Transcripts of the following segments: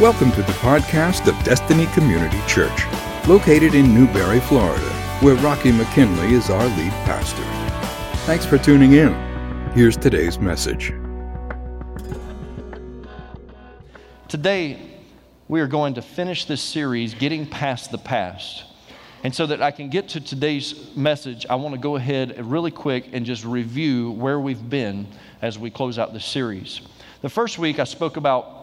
Welcome to the podcast of Destiny Community Church, located in Newberry, Florida, where Rocky McKinley is our lead pastor. Thanks for tuning in. Here's today's message. Today, we are going to finish this series, Getting Past the Past. And so that I can get to today's message, I want to go ahead really quick and just review where we've been as we close out this series. The first week, I spoke about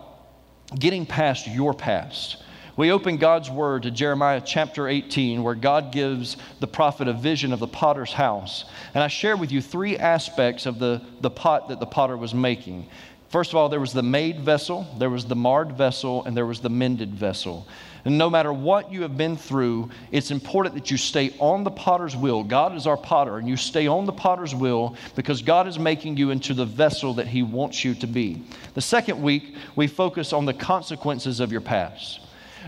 getting past your past. We open God's word to Jeremiah chapter 18, where God gives the prophet a vision of the potter's house. And I share with you three aspects of the, the pot that the potter was making. First of all, there was the made vessel, there was the marred vessel, and there was the mended vessel. And no matter what you have been through, it's important that you stay on the potter's wheel. God is our potter, and you stay on the potter's wheel because God is making you into the vessel that He wants you to be. The second week, we focus on the consequences of your past.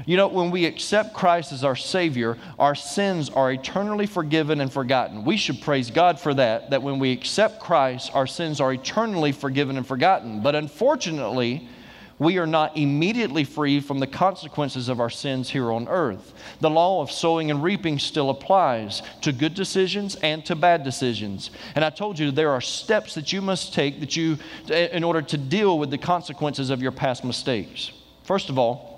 You know, when we accept Christ as our Savior, our sins are eternally forgiven and forgotten. We should praise God for that, that when we accept Christ, our sins are eternally forgiven and forgotten. But unfortunately, we are not immediately free from the consequences of our sins here on earth. The law of sowing and reaping still applies to good decisions and to bad decisions. And I told you there are steps that you must take that you in order to deal with the consequences of your past mistakes. First of all,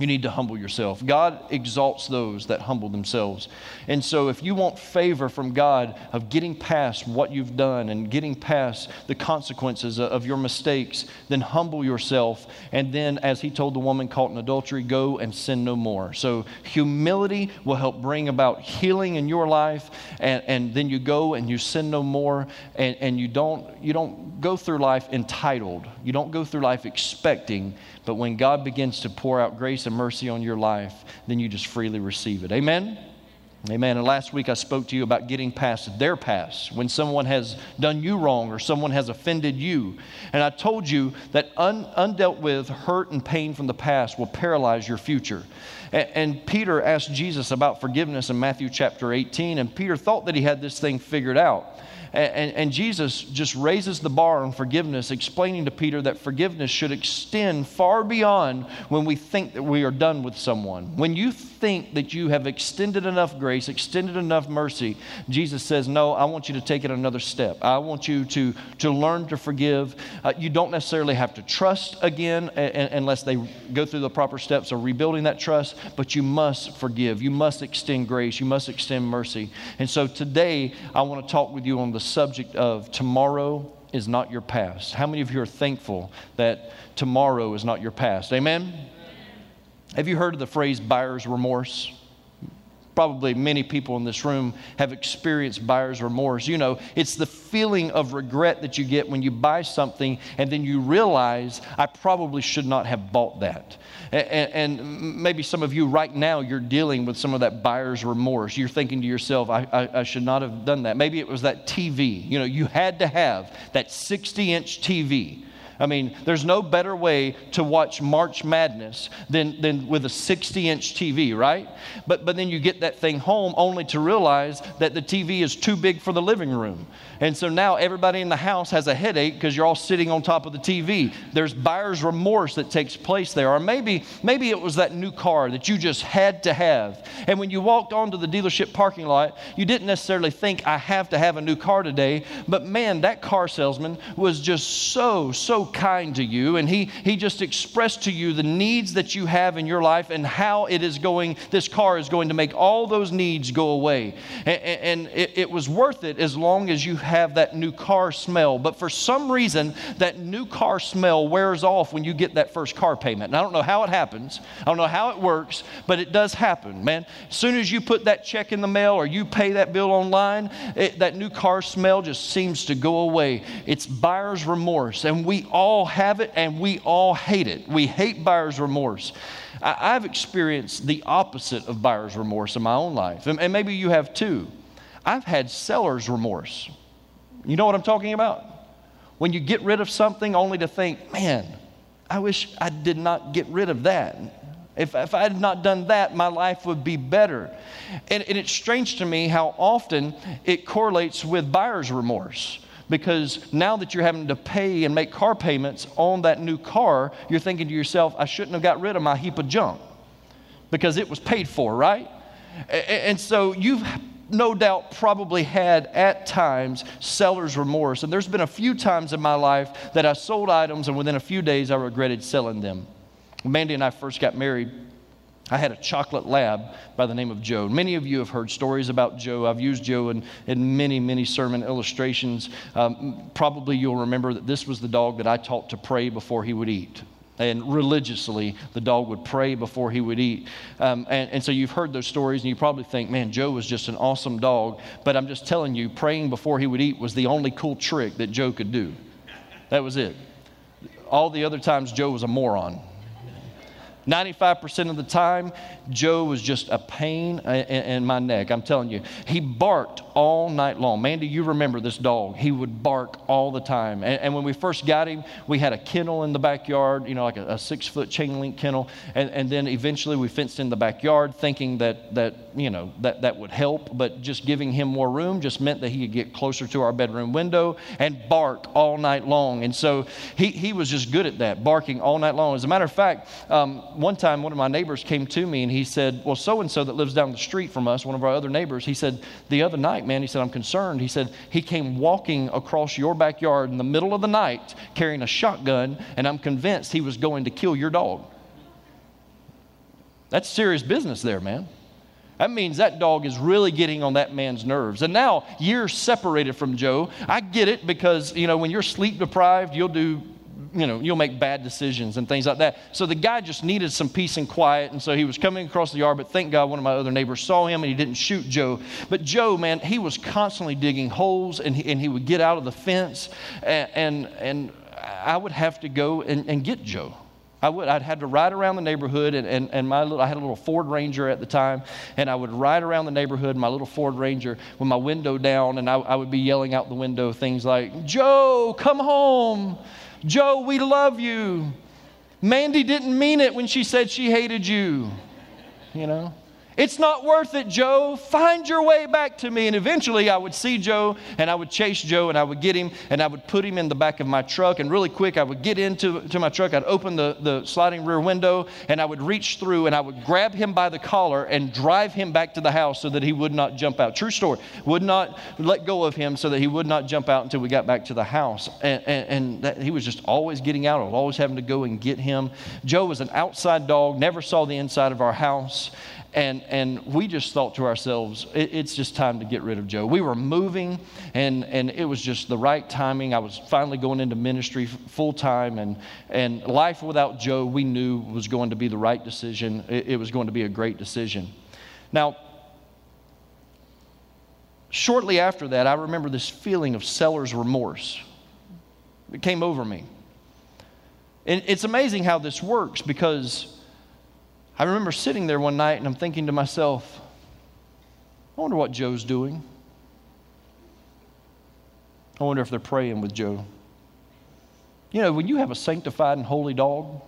you need to humble yourself. God exalts those that humble themselves. And so, if you want favor from God of getting past what you've done and getting past the consequences of your mistakes, then humble yourself. And then, as he told the woman caught in adultery, go and sin no more. So, humility will help bring about healing in your life. And, and then you go and you sin no more. And, and you, don't, you don't go through life entitled, you don't go through life expecting. But when God begins to pour out grace and mercy on your life, then you just freely receive it. Amen? Amen. And last week I spoke to you about getting past their past when someone has done you wrong or someone has offended you. And I told you that un- undealt with hurt and pain from the past will paralyze your future. And, and Peter asked Jesus about forgiveness in Matthew chapter 18, and Peter thought that he had this thing figured out. And, and, Jesus just raises the bar on forgiveness, explaining to Peter that forgiveness should extend far beyond when we think that we are done with someone. When you think that you have extended enough grace, extended enough mercy, Jesus says, No, I want you to take it another step. I want you to, to learn to forgive. Uh, you don't necessarily have to trust again a, a, unless they go through the proper steps of rebuilding that trust, but you must forgive. You must extend grace. You must extend mercy. And so today, I want to talk with you on the subject of tomorrow is not your past. How many of you are thankful that tomorrow is not your past? Amen? Have you heard of the phrase buyer's remorse? Probably many people in this room have experienced buyer's remorse. You know, it's the feeling of regret that you get when you buy something and then you realize, I probably should not have bought that. And, and maybe some of you right now, you're dealing with some of that buyer's remorse. You're thinking to yourself, I, I, I should not have done that. Maybe it was that TV. You know, you had to have that 60 inch TV I mean, there's no better way to watch March Madness than, than with a 60 inch TV, right? But, but then you get that thing home only to realize that the TV is too big for the living room. And so now everybody in the house has a headache because you're all sitting on top of the TV. There's buyer's remorse that takes place there. Or maybe, maybe it was that new car that you just had to have. And when you walked onto the dealership parking lot, you didn't necessarily think, I have to have a new car today. But man, that car salesman was just so, so kind to you, and he, he just expressed to you the needs that you have in your life and how it is going, this car is going to make all those needs go away. And, and it, it was worth it as long as you have that new car smell. But for some reason, that new car smell wears off when you get that first car payment. And I don't know how it happens, I don't know how it works, but it does happen, man. As soon as you put that check in the mail or you pay that bill online, it, that new car smell just seems to go away. It's buyer's remorse, and we all all have it and we all hate it. We hate buyer's remorse. I, have experienced the opposite of buyer's remorse in my own life, and, and maybe you have too. I've had seller's remorse. You know what I'm talking about? When you get rid of something only to think, man, I wish I did not get rid of that. If, if I had not done that, my life would be better. And, and it's strange to me how often it correlates with buyer's remorse because now that you're having to pay and make car payments on that new car, you're thinking to yourself, I shouldn't have got rid of my heap of junk because it was paid for, right? And so you've no doubt probably had at times seller's remorse. And there's been a few times in my life that I sold items and within a few days I regretted selling them. Mandy and I first got married, I had a chocolate lab by the name of Joe. Many of you have heard stories about Joe. I've used Joe in, in many, many sermon illustrations. Um, probably you'll remember that this was the dog that I taught to pray before he would eat and religiously the dog would pray before he would eat. Um, and, and so you've heard those stories, and you probably think, man, Joe was just an awesome dog. But I'm just telling you, praying before he would eat was the only cool trick that Joe could do. That was it. All the other times, Joe was a moron. 95% of the time, Joe was just a pain in, my neck. I'm telling you. He barked all night long. Mandy, you remember this dog. He would bark all the time. And, when we first got him, we had a kennel in the backyard, you know, like a, a six foot chain link kennel. And, and then eventually we fenced in the backyard thinking that, that you know, that, that would help. But just giving him more room just meant that he could get closer to our bedroom window and bark all night long. And so he, he was just good at that, barking all night long. As a matter of fact, um, one time one of my neighbors came to me and he said, Well, so and so that lives down the street from us, one of our other neighbors, he said, The other night, man, he said, I'm concerned. He said, He came walking across your backyard in the middle of the night carrying a shotgun, and I'm convinced he was going to kill your dog. That's serious business there, man. That means that dog is really getting on that man's nerves. And now, years separated from Joe, I get it because, you know, when you're sleep deprived, you'll do you know, you'll make bad decisions and things like that. So the guy just needed some peace and quiet. And so he was coming across the yard, but thank God one of my other neighbors saw him and he didn't shoot Joe. But Joe, man, he was constantly digging holes and he, and he would get out of the fence. And, and, and I would have to go and, and get Joe. I would. I'd had to ride around the neighborhood, and, and, and my little, I had a little Ford Ranger at the time, and I would ride around the neighborhood my little Ford Ranger with my window down, and I, I would be yelling out the window things like, Joe, come home. Joe, we love you. Mandy didn't mean it when she said she hated you. You know? It's not worth it, Joe. Find your way back to me. And eventually I would see Joe and I would chase Joe and I would get him and I would put him in the back of my truck. And really quick, I would get into to my truck. I'd open the, the sliding rear window and I would reach through and I would grab him by the collar and drive him back to the house so that he would not jump out. True story. Would not let go of him so that he would not jump out until we got back to the house. And, and, and he was just always getting out. Always having to go and get him. Joe was an outside dog, never saw the inside of our house. And, and we just thought to ourselves, it, it's just time to get rid of Joe. We were moving, and, and it was just the right timing. I was finally going into ministry full time, and, and life without Joe, we knew was going to be the right decision. It, it was going to be a great decision. Now, shortly after that, I remember this feeling of seller's remorse. It came over me. And it's amazing how this works because I remember sitting there one night and I'm thinking to myself, I wonder what Joe's doing. I wonder if they're praying with Joe. You know, when you have a sanctified and holy dog,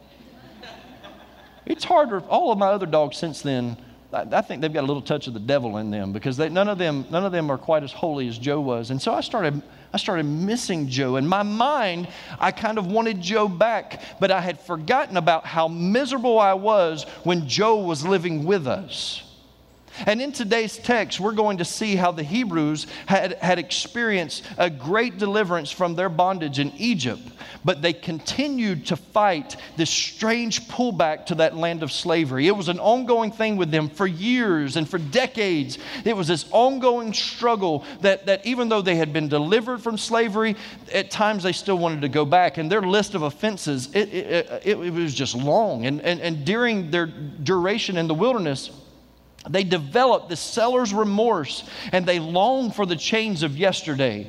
it's harder. All of my other dogs since then, I, think they've got a little touch of the devil in them because they, none of them, none of them are quite as holy as Joe was. And so I started I started missing Joe. In my mind, I kind of wanted Joe back, but I had forgotten about how miserable I was when Joe was living with us. And in today's text, we're going to see how the Hebrews had, had experienced a great deliverance from their bondage in Egypt, but they continued to fight this strange pullback to that land of slavery. It was an ongoing thing with them for years and for decades. It was this ongoing struggle that, that even though they had been delivered from slavery, at times they still wanted to go back. And their list of offenses, it, it, it, it was just long. And, and, and during their duration in the wilderness, they develop the seller's remorse and they long for the chains of yesterday.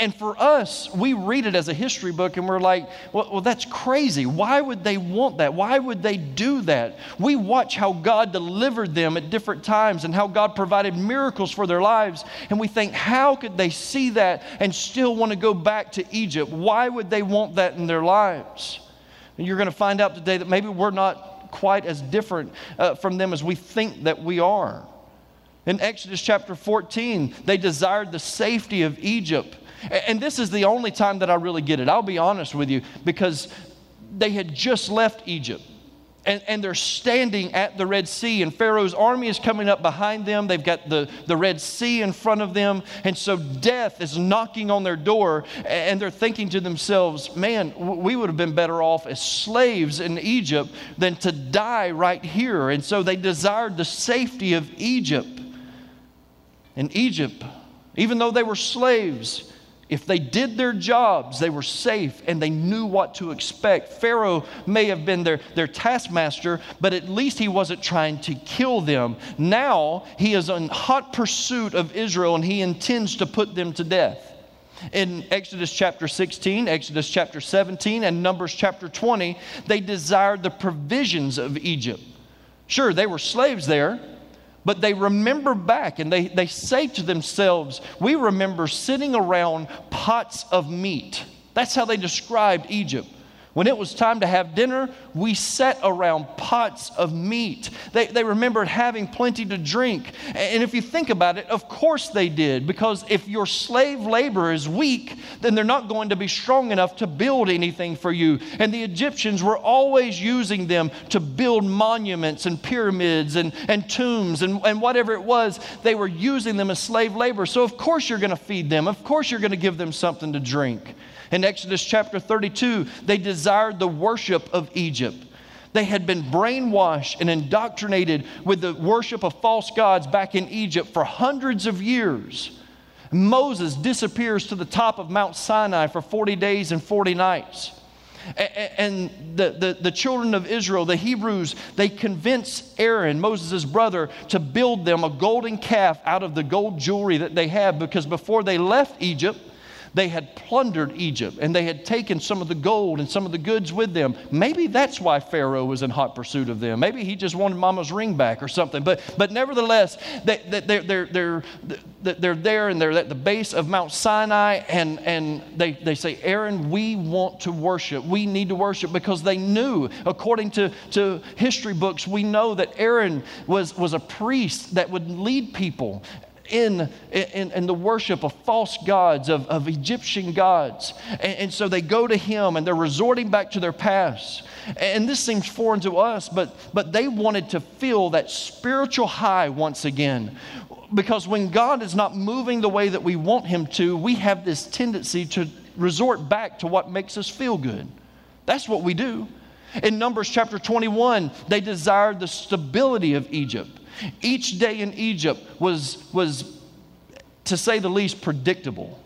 And for us, we read it as a history book and we're like, well, well, that's crazy. Why would they want that? Why would they do that? We watch how God delivered them at different times and how God provided miracles for their lives. And we think, how could they see that and still want to go back to Egypt? Why would they want that in their lives? And you're going to find out today that maybe we're not quite as different uh, from them as we think that we are. In Exodus chapter 14, they desired the safety of Egypt And this is the only time that I really get it. I'll be honest with you, because they had just left Egypt and, and they're standing at the Red Sea, and Pharaoh's army is coming up behind them. They've got the, the Red Sea in front of them, and so death is knocking on their door, and they're thinking to themselves, man, we would have been better off as slaves in Egypt than to die right here. And so they desired the safety of Egypt. And Egypt, even though they were slaves, if they did their jobs, they were safe and they knew what to expect. Pharaoh may have been their, their taskmaster, but at least he wasn't trying to kill them. Now he is in hot pursuit of Israel and he intends to put them to death. In Exodus chapter 16, Exodus chapter 17, and Numbers chapter 20, they desired the provisions of Egypt. Sure, they were slaves there, but they remember back and they, they say to themselves, We remember sitting around pots of meat. That's how they described Egypt. When it was time to have dinner, we sat around pots of meat. They, they remembered having plenty to drink. And if you think about it, of course they did, because if your slave labor is weak, then they're not going to be strong enough to build anything for you. And the Egyptians were always using them to build monuments and pyramids and, and tombs and, and whatever it was, they were using them as slave labor. So, of course, you're going to feed them, of course, you're going to give them something to drink. In Exodus chapter 32, they desired the worship of Egypt. They had been brainwashed and indoctrinated with the worship of false gods back in Egypt for hundreds of years. Moses disappears to the top of Mount Sinai for 40 days and 40 nights. And the, the, the, children of Israel, the Hebrews, they convince Aaron, Moses' brother, to build them a golden calf out of the gold jewelry that they had because before they left Egypt, they had plundered Egypt and they had taken some of the gold and some of the goods with them. Maybe that's why Pharaoh was in hot pursuit of them. Maybe he just wanted mama's ring back or something. But, but nevertheless, they, they, they're, they're, they're there and they're at the base of Mount Sinai and, and they, they say, Aaron, we want to worship. We need to worship because they knew, according to, to history books, we know that Aaron was, was a priest that would lead people in, in, in, the worship of false gods, of, of Egyptian gods. And, and, so they go to him and they're resorting back to their past. And this seems foreign to us, but, but they wanted to feel that spiritual high once again. Because when God is not moving the way that we want him to, we have this tendency to resort back to what makes us feel good. That's what we do. In Numbers chapter 21, they desired the stability of Egypt. Each day in Egypt was, was, to say the least, predictable.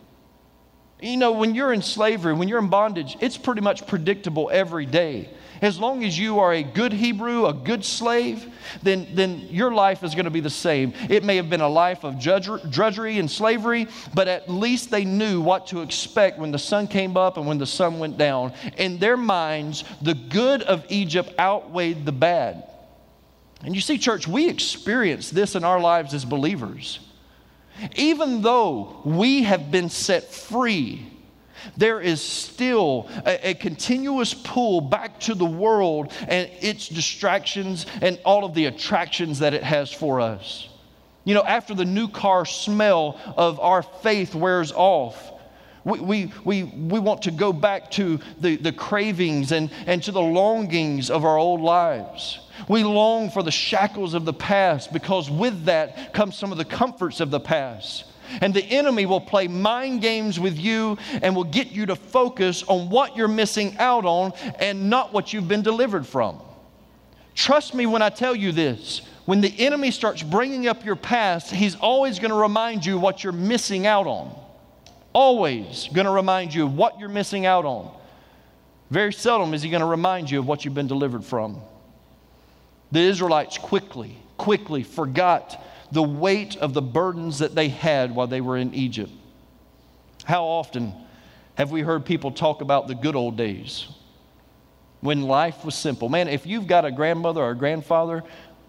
You know, when you're in slavery, when you're in bondage, it's pretty much predictable every day. As long as you are a good Hebrew, a good slave, then, then your life is going to be the same. It may have been a life of drudgery and slavery, but at least they knew what to expect when the sun came up and when the sun went down. In their minds, the good of Egypt outweighed the bad. And you see, church, we experience this in our lives as believers. Even though we have been set free, there is still a, a, continuous pull back to the world and its distractions and all of the attractions that it has for us. You know, after the new car smell of our faith wears off, we, we, we, want to go back to the, the cravings and, and to the longings of our old lives. We long for the shackles of the past because with that comes some of the comforts of the past. And the enemy will play mind games with you and will get you to focus on what you're missing out on and not what you've been delivered from. Trust me when I tell you this. When the enemy starts bringing up your past, he's always going to remind you what you're missing out on. Always going to remind you of what you're missing out on. Very seldom is he going to remind you of what you've been delivered from. The Israelites quickly, quickly forgot the weight of the burdens that they had while they were in Egypt. How often have we heard people talk about the good old days when life was simple? Man, if you've got a grandmother or a grandfather,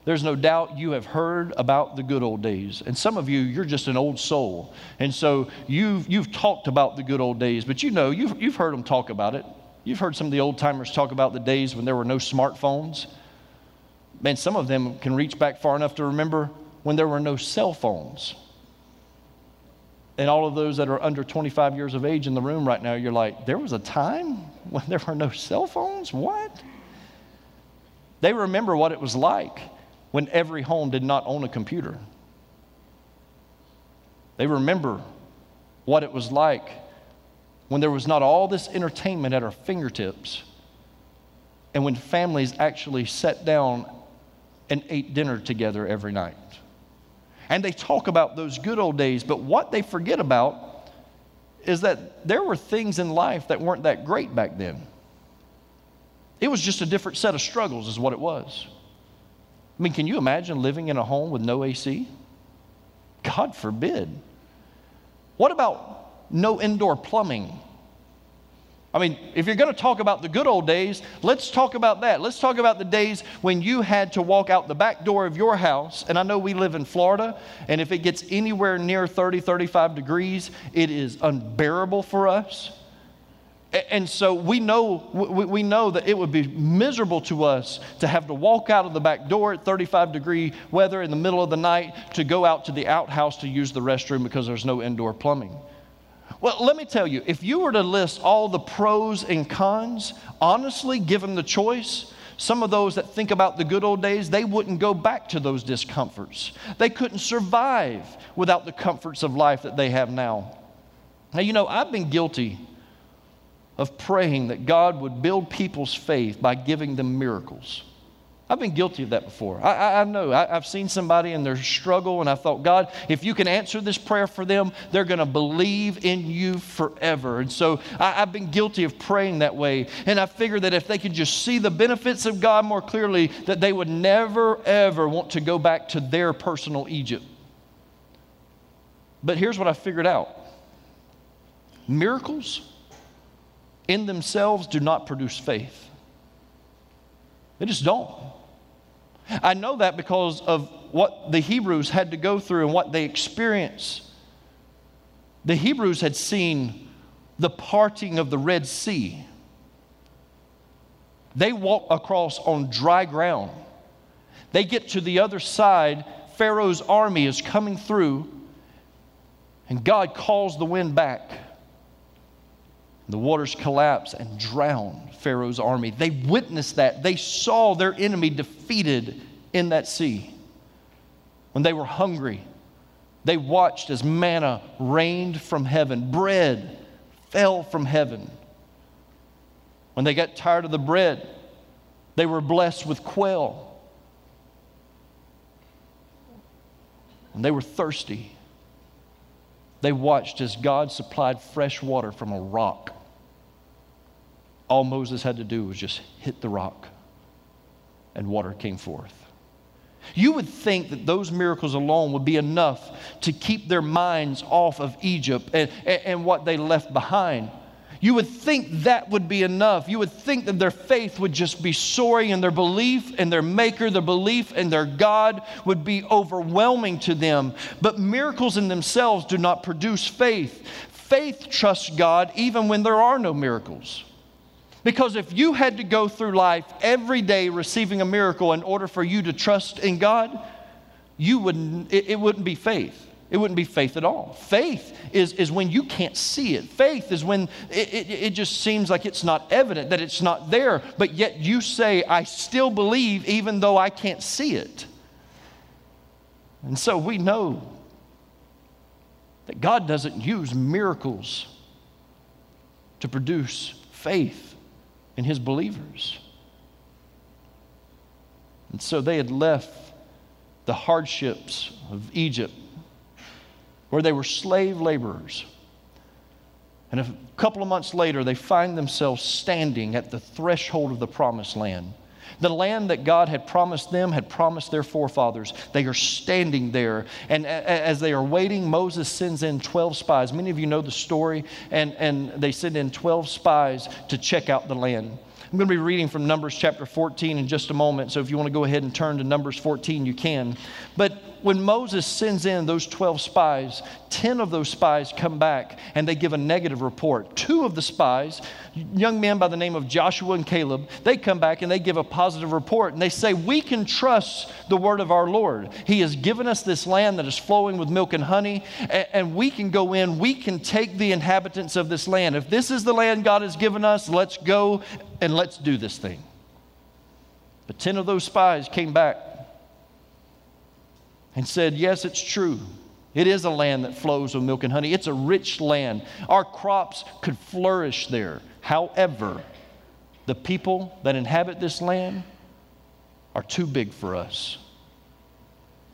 there's no doubt you have heard about the good old days. And some of you, you're just an old soul. And so you've, you've talked about the good old days, but you know, you've, you've heard them talk about it. You've heard some of the old timers talk about the days when there were no smartphones Man, some of them can reach back far enough to remember when there were no cell phones. And all of those that are under 25 years of age in the room right now, you're like, there was a time when there were no cell phones? What? They remember what it was like when every home did not own a computer. They remember what it was like when there was not all this entertainment at our fingertips and when families actually sat down and ate dinner together every night. And they talk about those good old days, but what they forget about is that there were things in life that weren't that great back then. It was just a different set of struggles, is what it was. I mean, can you imagine living in a home with no AC? God forbid. What about no indoor plumbing? I mean, if you're going to talk about the good old days, let's talk about that. Let's talk about the days when you had to walk out the back door of your house. And I know we live in Florida, and if it gets anywhere near 30, 35 degrees, it is unbearable for us. And so we know, we know that it would be miserable to us to have to walk out of the back door at 35 degree weather in the middle of the night to go out to the outhouse to use the restroom because there's no indoor plumbing. Well, let me tell you, if you were to list all the pros and cons, honestly, given the choice, some of those that think about the good old days, they wouldn't go back to those discomforts. They couldn't survive without the comforts of life that they have now. Now, you know, I've been guilty of praying that God would build people's faith by giving them miracles. I've been guilty of that before. I, I, I know. I, have seen somebody in their struggle, and I thought, God, if you can answer this prayer for them, they're going to believe in you forever. And so I, have been guilty of praying that way. And I figured that if they could just see the benefits of God more clearly, that they would never, ever want to go back to their personal Egypt. But here's what I figured out miracles in themselves do not produce faith. They just don't. I know that because of what the Hebrews had to go through and what they experienced. The Hebrews had seen the parting of the Red Sea. They walk across on dry ground. They get to the other side, Pharaoh's army is coming through, and God calls the wind back. The waters collapsed and drowned Pharaoh's army. They witnessed that. They saw their enemy defeated in that sea. When they were hungry, they watched as manna rained from heaven, bread fell from heaven. When they got tired of the bread, they were blessed with quail. When they were thirsty, they watched as God supplied fresh water from a rock. All Moses had to do was just hit the rock, and water came forth. You would think that those miracles alone would be enough to keep their minds off of Egypt and, and, what they left behind. You would think that would be enough. You would think that their faith would just be soaring and their belief in their Maker, their belief in their God would be overwhelming to them. But miracles in themselves do not produce faith. Faith trusts God even when there are no miracles. Because if you had to go through life every day receiving a miracle in order for you to trust in God, you wouldn't, it, it wouldn't be faith. It wouldn't be faith at all. Faith is, is when you can't see it. Faith is when it, it, it, just seems like it's not evident, that it's not there, but yet you say, I still believe even though I can't see it. And so we know that God doesn't use miracles to produce faith in his believers. And so they had left the hardships of Egypt, where they were slave laborers. And a couple of months later, they find themselves standing at the threshold of the promised land. The land that God had promised them, had promised their forefathers. They are standing there. And as they are waiting, Moses sends in 12 spies. Many of you know the story. And, and they send in 12 spies to check out the land. I'm going to be reading from Numbers chapter 14 in just a moment. So if you want to go ahead and turn to Numbers 14, you can. But when Moses sends in those 12 spies, 10 of those spies come back and they give a negative report. Two of the spies young men by the name of Joshua and Caleb, they come back and they give a positive report and they say, We can trust the word of our Lord. He has given us this land that is flowing with milk and honey, and we can go in, we can take the inhabitants of this land. If this is the land God has given us, let's go and let's do this thing. But 10 of those spies came back and said, Yes, it's true. It is a land that flows with milk and honey. It's a rich land. Our crops could flourish there. However, the people that inhabit this land are too big for us.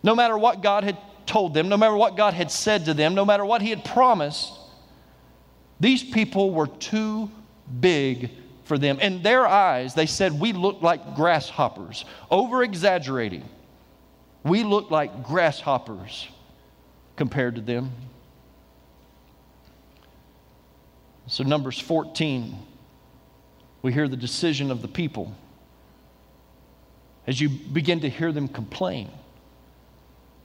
No matter what God had told them, no matter what God had said to them, no matter what He had promised, these people were too big for them. In their eyes, they said, We look like grasshoppers, over exaggerating. We look like grasshoppers compared to them. So, Numbers 14, we hear the decision of the people as you begin to hear them complain.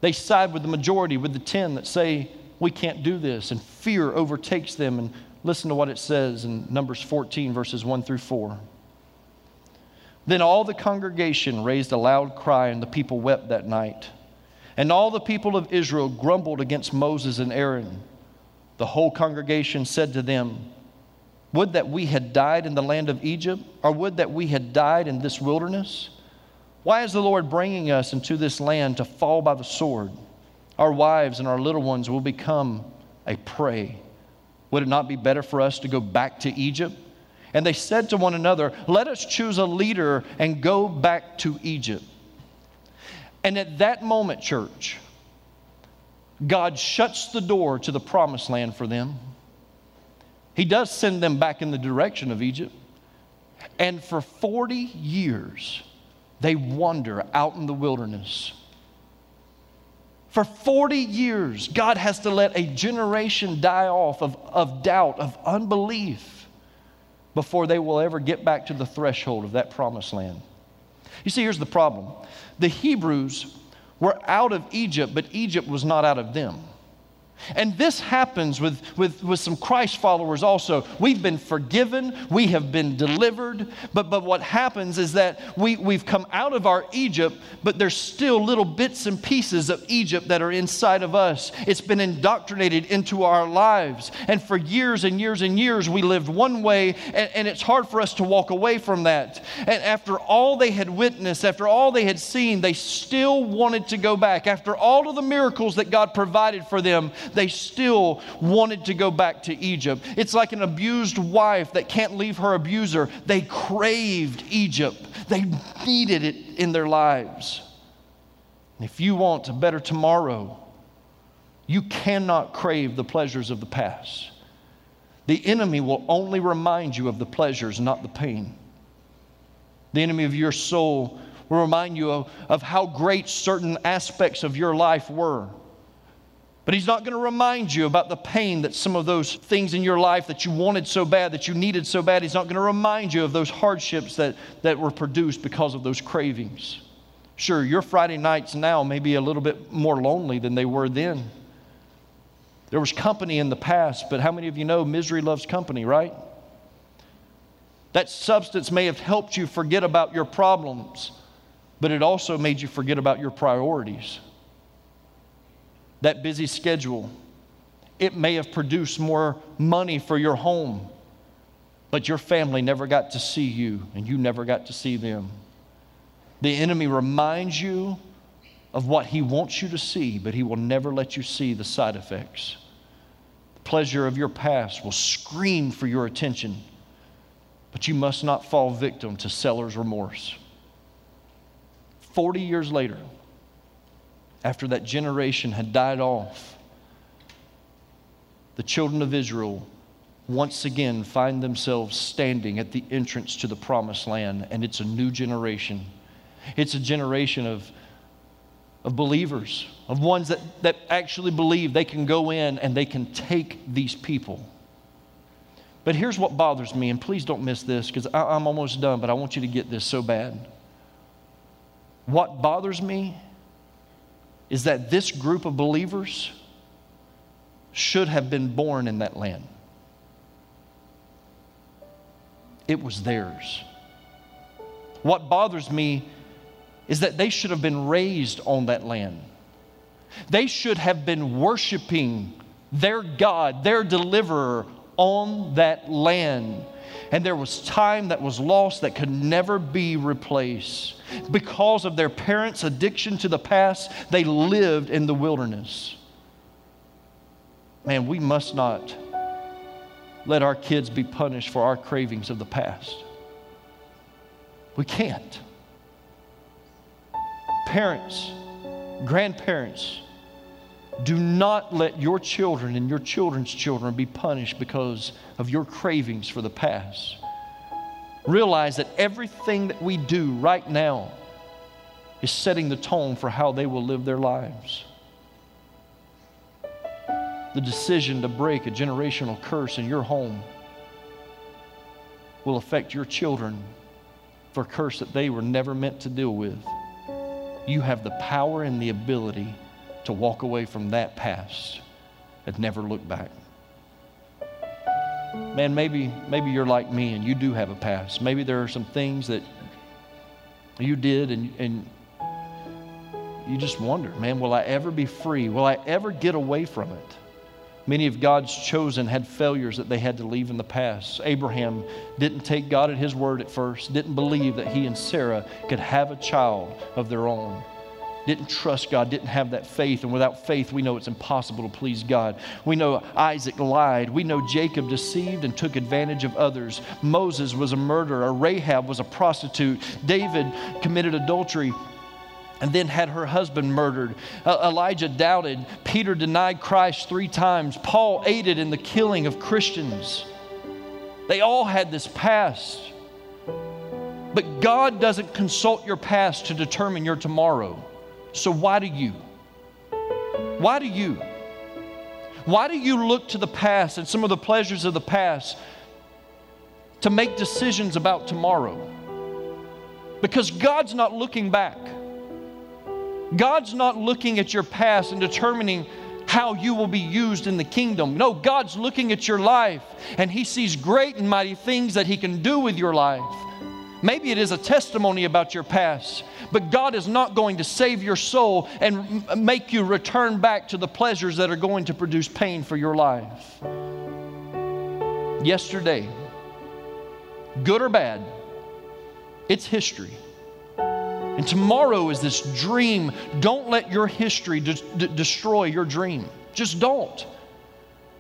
They side with the majority, with the 10 that say, We can't do this, and fear overtakes them. And listen to what it says in Numbers 14, verses 1 through 4. Then all the congregation raised a loud cry, and the people wept that night. And all the people of Israel grumbled against Moses and Aaron. The whole congregation said to them, Would that we had died in the land of Egypt, or would that we had died in this wilderness? Why is the Lord bringing us into this land to fall by the sword? Our wives and our little ones will become a prey. Would it not be better for us to go back to Egypt? And they said to one another, Let us choose a leader and go back to Egypt. And at that moment, church, God shuts the door to the promised land for them. He does send them back in the direction of Egypt. And for 40 years, they wander out in the wilderness. For 40 years, God has to let a generation die off of, of doubt, of unbelief, before they will ever get back to the threshold of that promised land. You see, here's the problem the Hebrews were out of Egypt, but Egypt was not out of them. And this happens with, with, with some Christ followers also. We've been forgiven, we have been delivered, but, but what happens is that we, we've come out of our Egypt, but there's still little bits and pieces of Egypt that are inside of us. It's been indoctrinated into our lives. And for years and years and years, we lived one way, and, and it's hard for us to walk away from that. And after all they had witnessed, after all they had seen, they still wanted to go back. After all of the miracles that God provided for them, they still wanted to go back to Egypt. It's like an abused wife that can't leave her abuser. They craved Egypt, they needed it in their lives. If you want a better tomorrow, you cannot crave the pleasures of the past. The enemy will only remind you of the pleasures, not the pain. The enemy of your soul will remind you of, of how great certain aspects of your life were. But he's not going to remind you about the pain that some of those things in your life that you wanted so bad, that you needed so bad. He's not going to remind you of those hardships that, that were produced because of those cravings. Sure, your Friday nights now may be a little bit more lonely than they were then. There was company in the past, but how many of you know misery loves company, right? That substance may have helped you forget about your problems, but it also made you forget about your priorities that busy schedule. It may have produced more money for your home, but your family never got to see you and you never got to see them. The enemy reminds you of what he wants you to see, but he will never let you see the side effects. The pleasure of your past will scream for your attention, but you must not fall victim to seller's remorse. 40 years later, after that generation had died off, the children of Israel once again find themselves standing at the entrance to the promised land, and it's a new generation. It's a generation of, of believers, of ones that, that actually believe they can go in and they can take these people. But here's what bothers me, and please don't miss this because I'm almost done, but I want you to get this so bad. What bothers me is that this group of believers should have been born in that land. it was theirs. What bothers me is that they should have been raised on that land. They should have been worshiping their God, their deliverer on that land. And there was time that was lost that could never be replaced. Because of their parents' addiction to the past, they lived in the wilderness. Man, we must not let our kids be punished for our cravings of the past. We can't. Parents, grandparents, do not let your children and your children's children be punished because of your cravings for the past. Realize that everything that we do right now is setting the tone for how they will live their lives. The decision to break a generational curse in your home will affect your children for a curse that they were never meant to deal with. You have the power and the ability to walk away from that past and never look back. Man, maybe, maybe you're like me and you do have a past. Maybe there are some things that you did and, and you just wonder, man, will I ever be free? Will I ever get away from it? Many of God's chosen had failures that they had to leave in the past. Abraham didn't take God at his word at first, didn't believe that he and Sarah could have a child of their own didn't trust God, didn't have that faith. And without faith, we know it's impossible to please God. We know Isaac lied. We know Jacob deceived and took advantage of others. Moses was a murderer. Rahab was a prostitute. David committed adultery and then had her husband murdered. Elijah doubted. Peter denied Christ three times. Paul aided in the killing of Christians. They all had this past. But God doesn't consult your past to determine your tomorrow. So, why do you? Why do you? Why do you look to the past and some of the pleasures of the past to make decisions about tomorrow? Because God's not looking back. God's not looking at your past and determining how you will be used in the kingdom. No, God's looking at your life and He sees great and mighty things that He can do with your life. Maybe it is a testimony about your past, but God is not going to save your soul and make you return back to the pleasures that are going to produce pain for your life. Yesterday, good or bad, it's history. And tomorrow is this dream. Don't let your history de- de- destroy your dream. Just don't.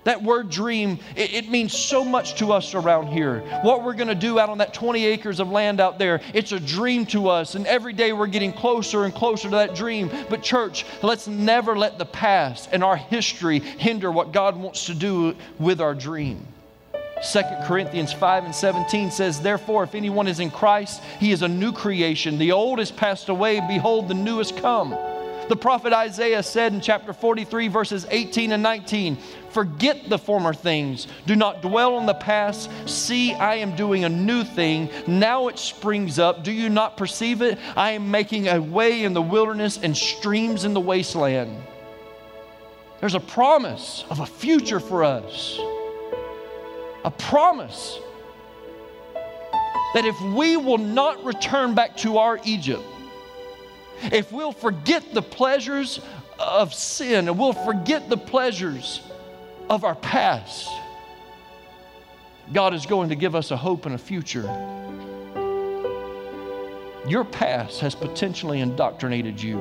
That word dream, it, it, means so much to us around here. What we're going to do out on that 20 acres of land out there, it's a dream to us. And every day we're getting closer and closer to that dream. But, church, let's never let the past and our history hinder what God wants to do with our dream. 2 Corinthians 5 and 17 says, Therefore, if anyone is in Christ, he is a new creation. The old has passed away. Behold, the new has come. The prophet Isaiah said in chapter 43, verses 18 and 19, Forget the former things. Do not dwell on the past. See, I am doing a new thing. Now it springs up. Do you not perceive it? I am making a way in the wilderness and streams in the wasteland. There's a promise of a future for us. A promise that if we will not return back to our Egypt, if we'll forget the pleasures of sin and we'll forget the pleasures of our past, God is going to give us a hope and a future. Your past has potentially indoctrinated you,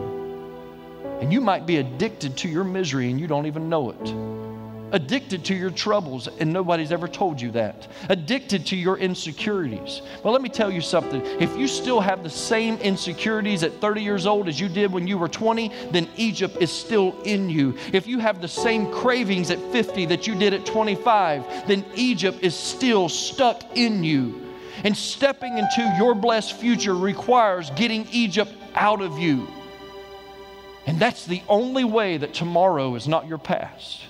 and you might be addicted to your misery and you don't even know it addicted to your troubles and nobody's ever told you that, addicted to your insecurities. Well, let me tell you something. If you still have the same insecurities at 30 years old as you did when you were 20, then Egypt is still in you. If you have the same cravings at 50 that you did at 25, then Egypt is still stuck in you. And stepping into your blessed future requires getting Egypt out of you. And that's the only way that tomorrow is not your past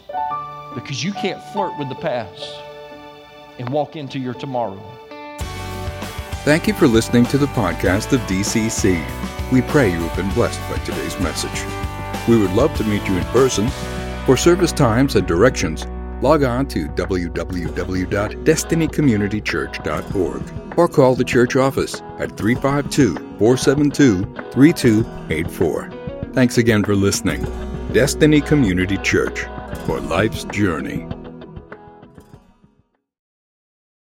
because you can't flirt with the past and walk into your tomorrow. Thank you for listening to the podcast of DCC. We pray you have been blessed by today's message. We would love to meet you in person. For service times and directions, log on to www.destinycommunitychurch.org or call the church office at 352 472 3284. Thanks again for listening. Destiny Community Church for life's journey.